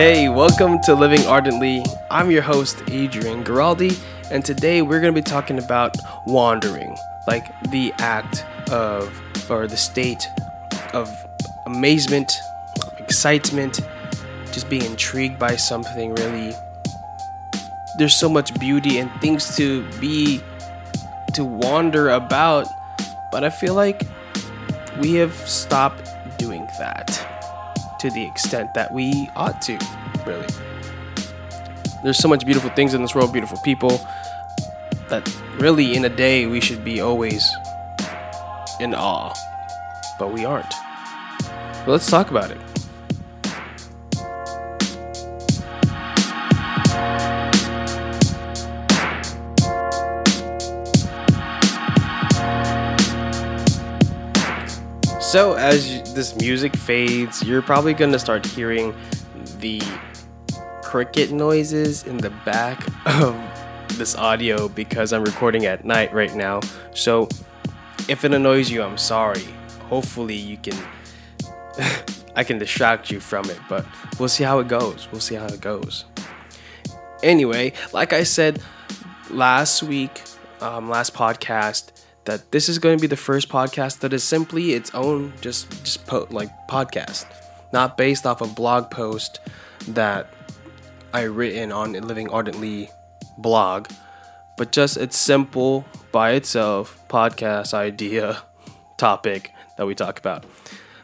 Hey, welcome to Living Ardently. I'm your host, Adrian Giraldi, and today we're going to be talking about wandering, like the act of, or the state of amazement, excitement, just being intrigued by something really. There's so much beauty and things to be, to wander about, but I feel like we have stopped doing that to the extent that we ought to, really. There's so much beautiful things in this world, beautiful people, that really in a day we should be always in awe, but we aren't. But let's talk about it. So, as this music fades, you're probably going to start hearing the cricket noises in the back of this audio because I'm recording at night right now. So, if it annoys you, I'm sorry. Hopefully, you can. I can distract you from it, but we'll see how it goes. We'll see how it goes. Anyway, like I said last week, um, last podcast, that this is going to be the first podcast that is simply its own just just po- like podcast, not based off a blog post that I written on Living Ardently blog, but just it's simple by itself podcast idea topic that we talk about.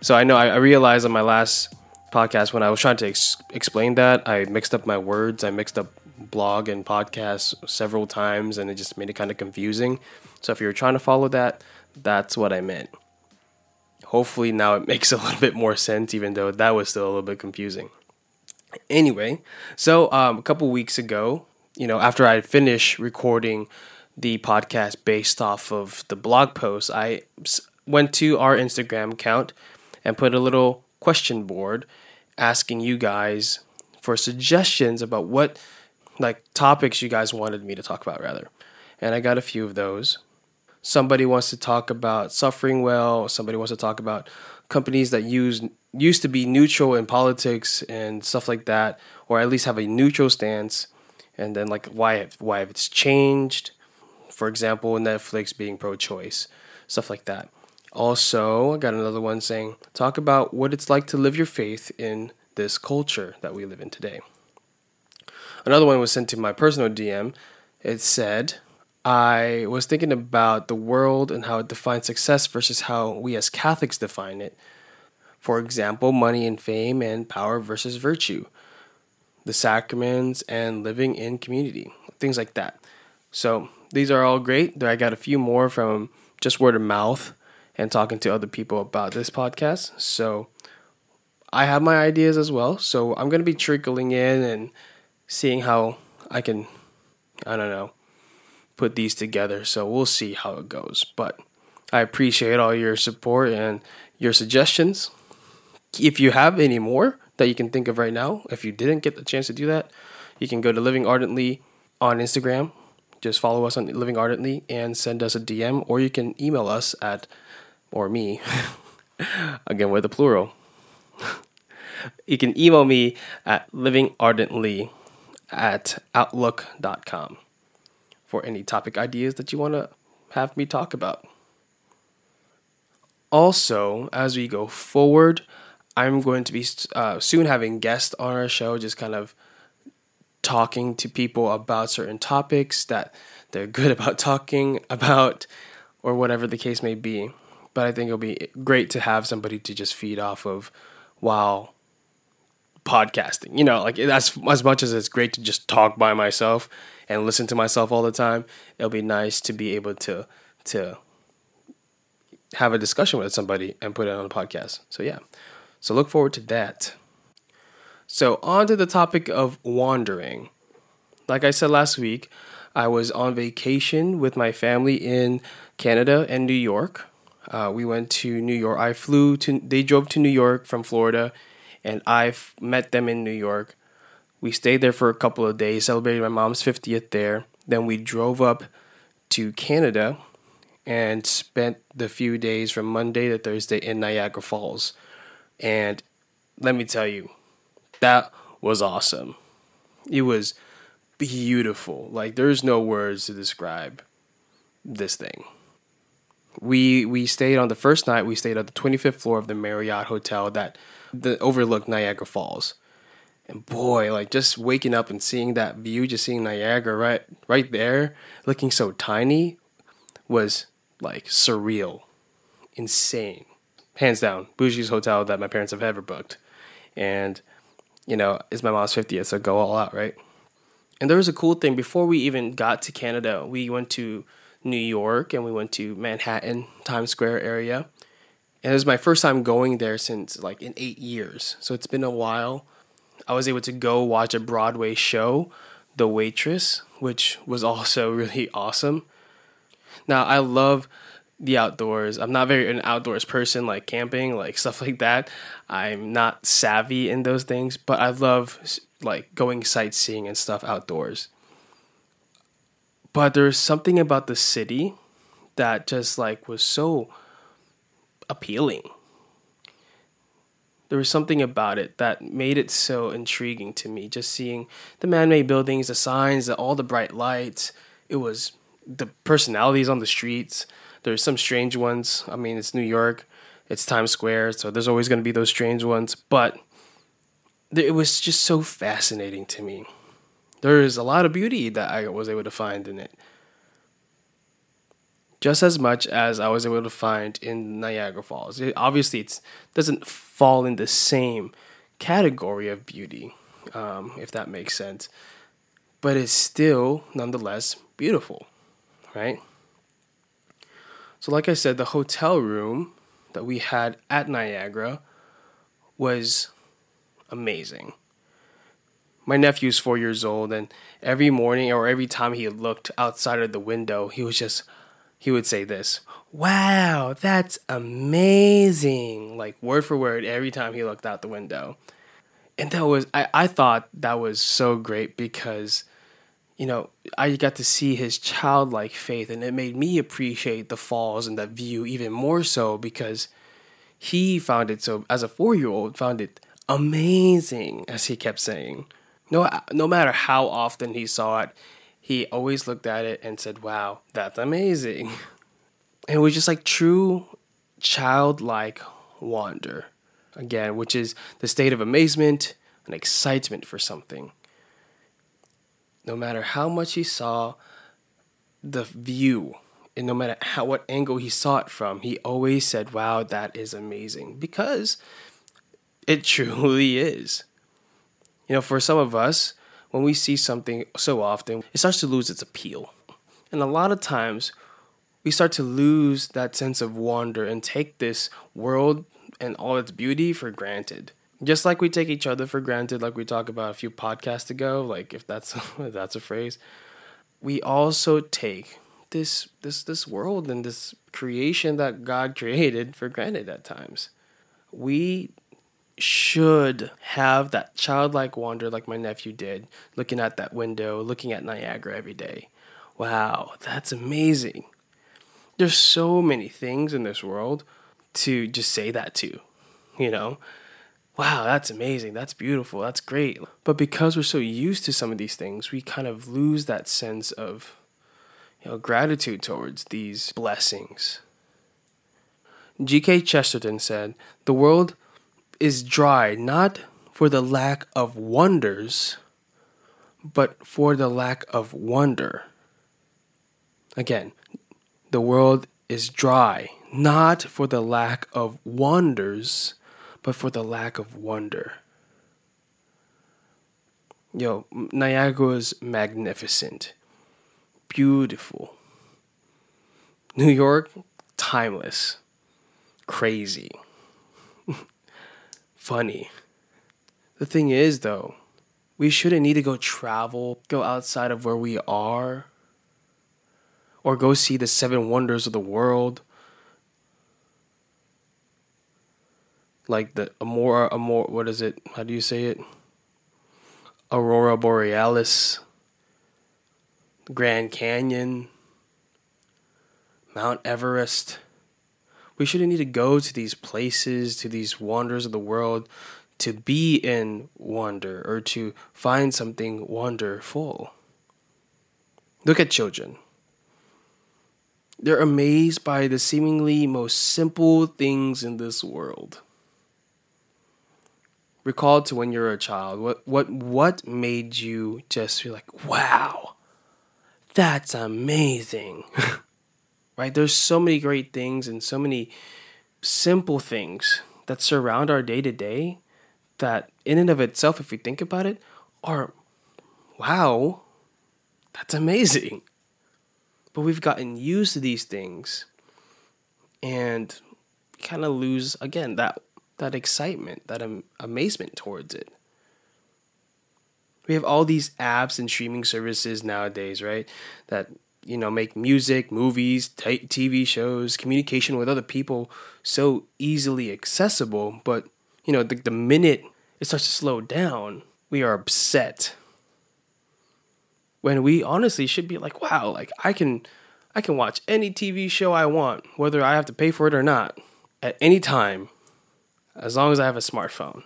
So I know I, I realized on my last podcast when I was trying to ex- explain that I mixed up my words. I mixed up blog and podcast several times, and it just made it kind of confusing. So if you're trying to follow that, that's what I meant. Hopefully now it makes a little bit more sense, even though that was still a little bit confusing. Anyway, so um, a couple weeks ago, you know, after I finished recording the podcast based off of the blog post, I went to our Instagram account and put a little question board asking you guys for suggestions about what like topics you guys wanted me to talk about rather. And I got a few of those. Somebody wants to talk about suffering well, somebody wants to talk about companies that use used to be neutral in politics and stuff like that or at least have a neutral stance and then like why why it's changed. For example, Netflix being pro-choice, stuff like that. Also, I got another one saying, talk about what it's like to live your faith in this culture that we live in today. Another one was sent to my personal DM. It said, I was thinking about the world and how it defines success versus how we as Catholics define it. For example, money and fame and power versus virtue, the sacraments and living in community, things like that. So these are all great. I got a few more from just word of mouth and talking to other people about this podcast. So I have my ideas as well. So I'm going to be trickling in and seeing how I can, I don't know, put these together. So we'll see how it goes. But I appreciate all your support and your suggestions. If you have any more that you can think of right now, if you didn't get the chance to do that, you can go to Living Ardently on Instagram. Just follow us on Living Ardently and send us a DM, or you can email us at, or me, again with the plural. you can email me at livingardently at outlook.com for any topic ideas that you want to have me talk about. Also, as we go forward, I'm going to be uh, soon having guests on our show, just kind of talking to people about certain topics that they're good about talking about, or whatever the case may be. But I think it'll be great to have somebody to just feed off of while podcasting. You know, like that's as much as it's great to just talk by myself and listen to myself all the time. It'll be nice to be able to to have a discussion with somebody and put it on a podcast. So yeah. So look forward to that. So on to the topic of wandering. Like I said last week, I was on vacation with my family in Canada and New York. Uh, we went to New York. I flew to. They drove to New York from Florida, and I met them in New York. We stayed there for a couple of days, celebrated my mom's 50th there. Then we drove up to Canada and spent the few days from Monday to Thursday in Niagara Falls. And let me tell you, that was awesome. It was beautiful. Like there's no words to describe this thing. We we stayed on the first night. We stayed at the 25th floor of the Marriott Hotel that the overlooked Niagara Falls. And boy, like just waking up and seeing that view, just seeing Niagara right right there, looking so tiny, was like surreal, insane. Hands down, bougie's hotel that my parents have ever booked. And, you know, it's my mom's 50th, so go all out, right? And there was a cool thing before we even got to Canada, we went to New York and we went to Manhattan, Times Square area. And it was my first time going there since like in eight years. So it's been a while. I was able to go watch a Broadway show, The Waitress, which was also really awesome. Now, I love the outdoors. I'm not very an outdoors person like camping, like stuff like that. I'm not savvy in those things, but I love like going sightseeing and stuff outdoors. But there's something about the city that just like was so appealing. There was something about it that made it so intriguing to me. Just seeing the man-made buildings, the signs, all the bright lights. It was the personalities on the streets. There's some strange ones. I mean, it's New York, it's Times Square, so there's always going to be those strange ones. But it was just so fascinating to me there is a lot of beauty that I was able to find in it. Just as much as I was able to find in Niagara Falls. It, obviously, it doesn't fall in the same category of beauty, um, if that makes sense. But it's still, nonetheless, beautiful, right? So, like I said, the hotel room that we had at Niagara was amazing my nephew's four years old, and every morning or every time he looked outside of the window, he was just, he would say this, Wow, that's amazing. Like word for word, every time he looked out the window. And that was, I, I thought that was so great because, you know, I got to see his childlike faith, and it made me appreciate the falls and that view even more so because he found it so, as a four year old, found it amazing, as he kept saying no no matter how often he saw it, he always looked at it and said, "Wow, that's amazing." And it was just like true childlike wonder, again, which is the state of amazement and excitement for something. No matter how much he saw the view, and no matter how what angle he saw it from, he always said, "Wow, that is amazing," because it truly is. You know, for some of us, when we see something so often, it starts to lose its appeal. And a lot of times, we start to lose that sense of wonder and take this world and all its beauty for granted. Just like we take each other for granted, like we talked about a few podcasts ago, like if that's if that's a phrase, we also take this this this world and this creation that God created for granted at times. We should have that childlike wonder like my nephew did, looking at that window, looking at Niagara every day. Wow, that's amazing. There's so many things in this world to just say that to, you know? Wow, that's amazing. That's beautiful. That's great. But because we're so used to some of these things, we kind of lose that sense of you know, gratitude towards these blessings. G.K. Chesterton said, The world is dry not for the lack of wonders, but for the lack of wonder. Again, the world is dry not for the lack of wonders, but for the lack of wonder. Yo, Niagara is magnificent, beautiful. New York, timeless, crazy funny. The thing is, though, we shouldn't need to go travel, go outside of where we are, or go see the seven wonders of the world. Like the Amora, Amor, what is it? How do you say it? Aurora Borealis, Grand Canyon, Mount Everest we shouldn't need to go to these places, to these wonders of the world, to be in wonder or to find something wonderful. Look at children. They're amazed by the seemingly most simple things in this world. Recall to when you were a child. What what what made you just feel like, wow, that's amazing. right? There's so many great things and so many simple things that surround our day to day that in and of itself, if we think about it, are wow, that's amazing. But we've gotten used to these things and kind of lose again that that excitement, that am- amazement towards it. We have all these apps and streaming services nowadays, right? That you know make music, movies, t- TV shows, communication with other people so easily accessible, but you know, the, the minute it starts to slow down, we are upset. When we honestly should be like, wow, like I can I can watch any TV show I want, whether I have to pay for it or not, at any time, as long as I have a smartphone.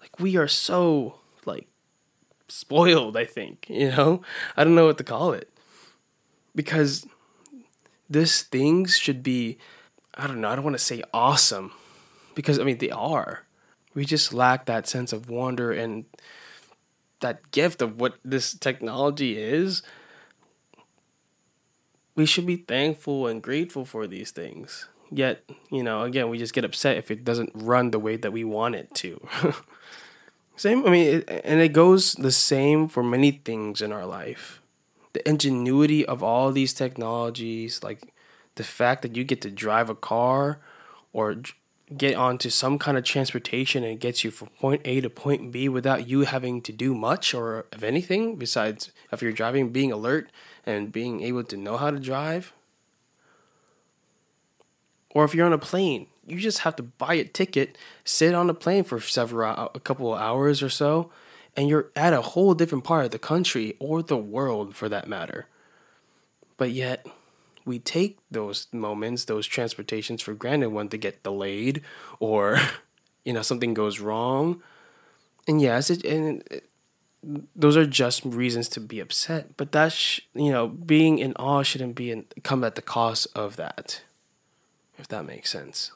Like we are so like spoiled, I think, you know? I don't know what to call it. Because this things should be I don't know, I don't want to say awesome because I mean they are. We just lack that sense of wonder and that gift of what this technology is. We should be thankful and grateful for these things. Yet, you know, again, we just get upset if it doesn't run the way that we want it to. same, I mean, it, and it goes the same for many things in our life. The ingenuity of all these technologies, like the fact that you get to drive a car or get onto some kind of transportation and it gets you from point A to point B without you having to do much or of anything besides if you're driving being alert and being able to know how to drive. Or if you're on a plane, you just have to buy a ticket, sit on the plane for several a couple of hours or so, and you're at a whole different part of the country or the world for that matter. But yet, we take those moments, those transportations for granted when they get delayed or, you know, something goes wrong. And yes, it, and it, those are just reasons to be upset. But that, sh- you know, being in awe shouldn't be in, come at the cost of that, if that makes sense.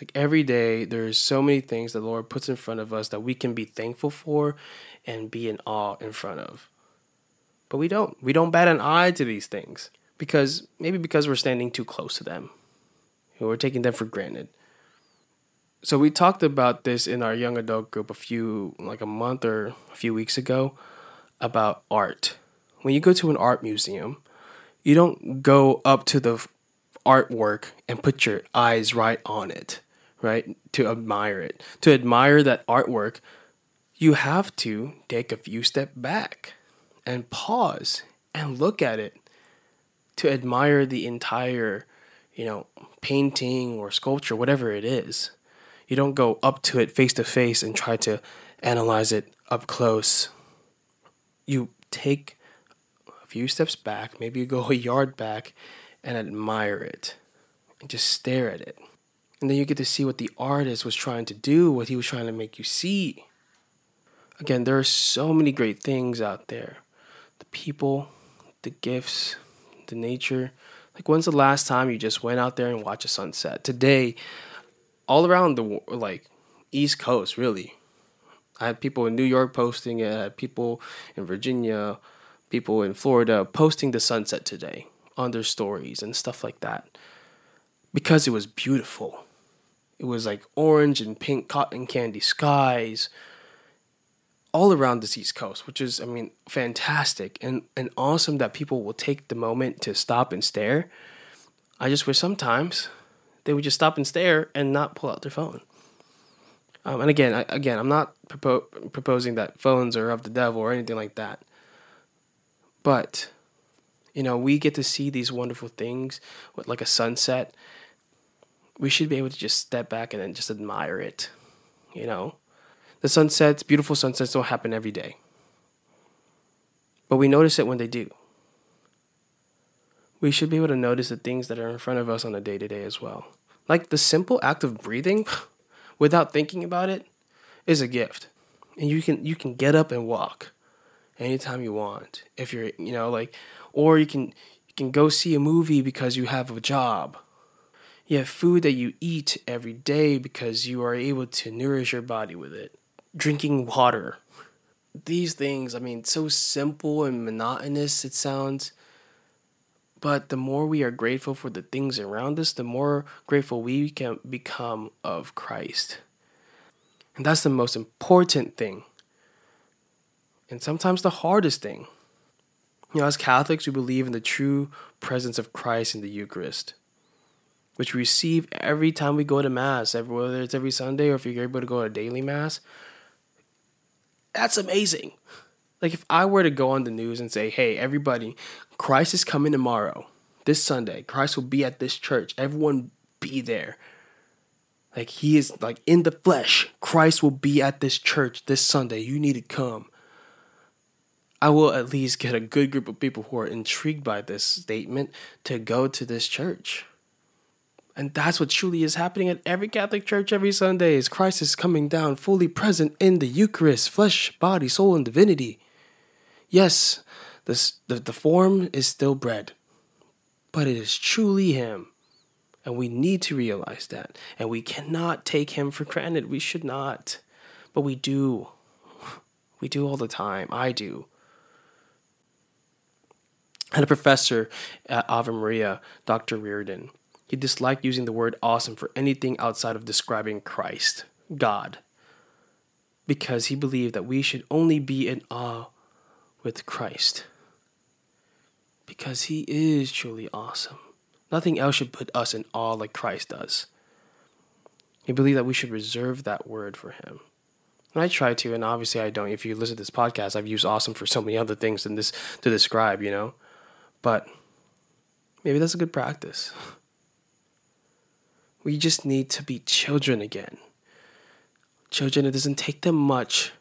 Like every day, there's so many things the Lord puts in front of us that we can be thankful for and be in awe in front of. But we don't. We don't bat an eye to these things because maybe because we're standing too close to them. We're taking them for granted. So we talked about this in our young adult group a few like a month or a few weeks ago about art. When you go to an art museum, you don't go up to the artwork and put your eyes right on it, right? To admire it. To admire that artwork, you have to take a few steps back and pause and look at it to admire the entire, you know, painting or sculpture, whatever it is. You don't go up to it face to face and try to analyze it up close. You take a few steps back, maybe you go a yard back and admire it and just stare at it. And then you get to see what the artist was trying to do, what he was trying to make you see. Again, there are so many great things out there the people, the gifts, the nature. Like, when's the last time you just went out there and watched a sunset? Today, all around the like East Coast, really. I had people in New York posting it. I had people in Virginia, people in Florida posting the sunset today on their stories and stuff like that because it was beautiful. It was like orange and pink cotton candy skies all around this East Coast, which is, I mean, fantastic and, and awesome that people will take the moment to stop and stare. I just wish sometimes they would just stop and stare and not pull out their phone. Um, and again, I, again, I'm not propo- proposing that phones are of the devil or anything like that. But, you know, we get to see these wonderful things, with like a sunset. We should be able to just step back and then just admire it, you know? The sunsets, beautiful sunsets, don't happen every day. But we notice it when they do. We should be able to notice the things that are in front of us on a day to day as well. Like the simple act of breathing without thinking about it is a gift. And you can you can get up and walk anytime you want. If you're, you know, like or you can you can go see a movie because you have a job. You have food that you eat every day because you are able to nourish your body with it. Drinking water. These things, I mean, so simple and monotonous it sounds. But the more we are grateful for the things around us, the more grateful we can become of Christ. And that's the most important thing. And sometimes the hardest thing. You know, as Catholics, we believe in the true presence of Christ in the Eucharist, which we receive every time we go to Mass, whether it's every Sunday or if you're able to go to daily Mass. That's amazing. Like, if I were to go on the news and say, hey, everybody, Christ is coming tomorrow, this Sunday, Christ will be at this church, everyone be there like he is like in the flesh. Christ will be at this church this Sunday. You need to come. I will at least get a good group of people who are intrigued by this statement to go to this church. And that's what truly is happening at every Catholic church every Sunday is Christ is coming down fully present in the Eucharist, flesh, body, soul, and divinity. Yes, this, the, the form is still bread, but it is truly Him. And we need to realize that. And we cannot take him for granted. We should not. But we do. We do all the time. I do. I had a professor at Ave Maria, Dr. Reardon. He disliked using the word awesome for anything outside of describing Christ, God, because he believed that we should only be in awe with Christ. Because he is truly awesome. Nothing else should put us in awe like Christ does. He believed that we should reserve that word for him. And I try to, and obviously I don't. If you listen to this podcast, I've used awesome for so many other things than this to describe, you know? But maybe that's a good practice. We just need to be children again. Children, it doesn't take them much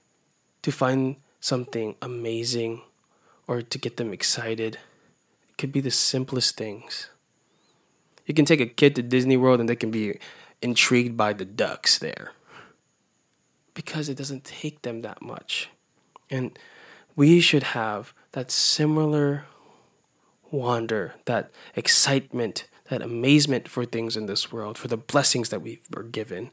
to find something amazing or to get them excited. It could be the simplest things. You can take a kid to Disney World and they can be intrigued by the ducks there because it doesn't take them that much. And we should have that similar wonder, that excitement, that amazement for things in this world, for the blessings that we were given.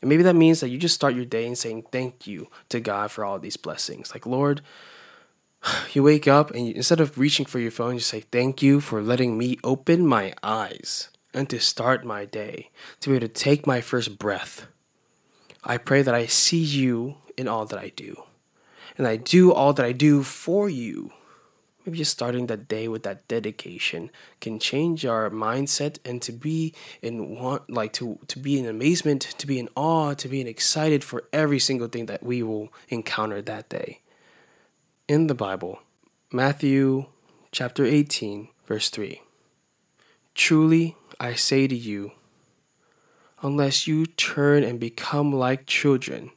And maybe that means that you just start your day and saying thank you to God for all these blessings. Like, Lord, you wake up and you, instead of reaching for your phone, you say, Thank you for letting me open my eyes and to start my day, to be able to take my first breath. I pray that I see you in all that I do, and I do all that I do for you. Maybe just starting that day with that dedication can change our mindset and to be in want like to to be in amazement, to be in awe, to be in excited for every single thing that we will encounter that day in the Bible, Matthew chapter 18, verse 3. Truly, I say to you, unless you turn and become like children,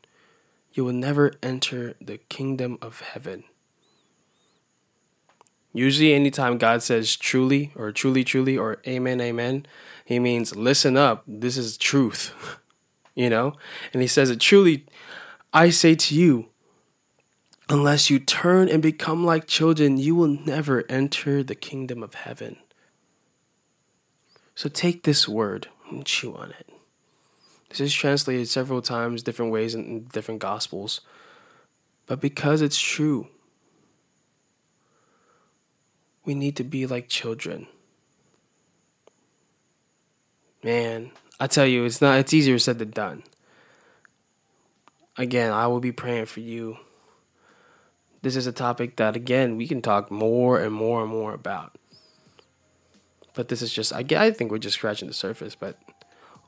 you will never enter the kingdom of heaven. Usually, anytime God says truly or truly, truly or amen, amen, he means listen up. This is truth, you know? And he says it truly, I say to you, Unless you turn and become like children, you will never enter the kingdom of heaven. So take this word and chew on it. This is translated several times, different ways in different gospels. But because it's true, we need to be like children. Man, I tell you, it's not it's easier said than done. Again, I will be praying for you this is a topic that again we can talk more and more and more about. But this is just I I think we're just scratching the surface, but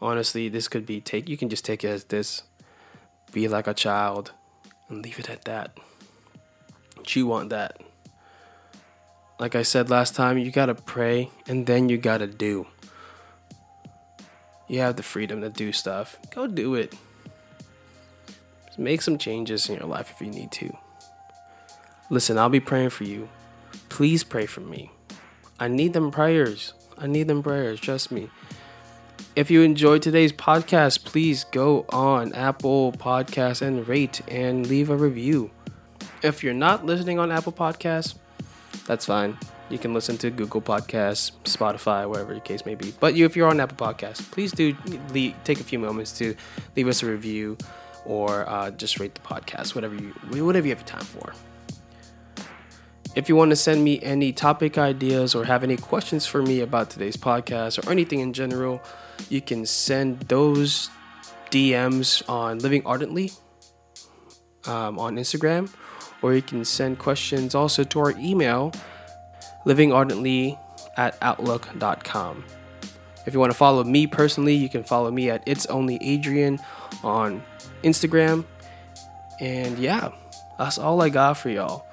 honestly, this could be take you can just take it as this be like a child and leave it at that. You want that. Like I said last time, you got to pray and then you got to do. You have the freedom to do stuff. Go do it. Just make some changes in your life if you need to. Listen, I'll be praying for you. Please pray for me. I need them prayers. I need them prayers. Trust me. If you enjoyed today's podcast, please go on Apple Podcasts and rate and leave a review. If you're not listening on Apple Podcasts, that's fine. You can listen to Google Podcasts, Spotify, whatever the case may be. But you, if you're on Apple Podcasts, please do leave, take a few moments to leave us a review or uh, just rate the podcast, whatever you whatever you have time for. If you want to send me any topic ideas or have any questions for me about today's podcast or anything in general, you can send those DMs on Living Ardently um, on Instagram, or you can send questions also to our email, livingardently at outlook.com. If you want to follow me personally, you can follow me at It's Only Adrian on Instagram. And yeah, that's all I got for y'all.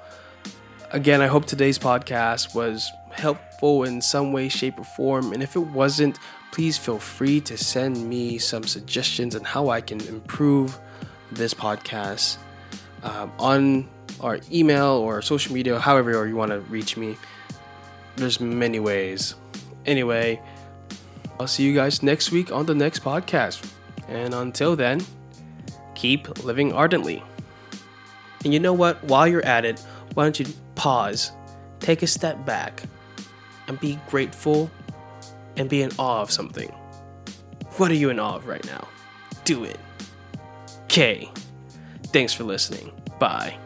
Again, I hope today's podcast was helpful in some way, shape, or form. And if it wasn't, please feel free to send me some suggestions on how I can improve this podcast um, on our email or social media, however you want to reach me. There's many ways. Anyway, I'll see you guys next week on the next podcast. And until then, keep living ardently. And you know what? While you're at it, why don't you pause, take a step back, and be grateful and be in awe of something? What are you in awe of right now? Do it. Okay. Thanks for listening. Bye.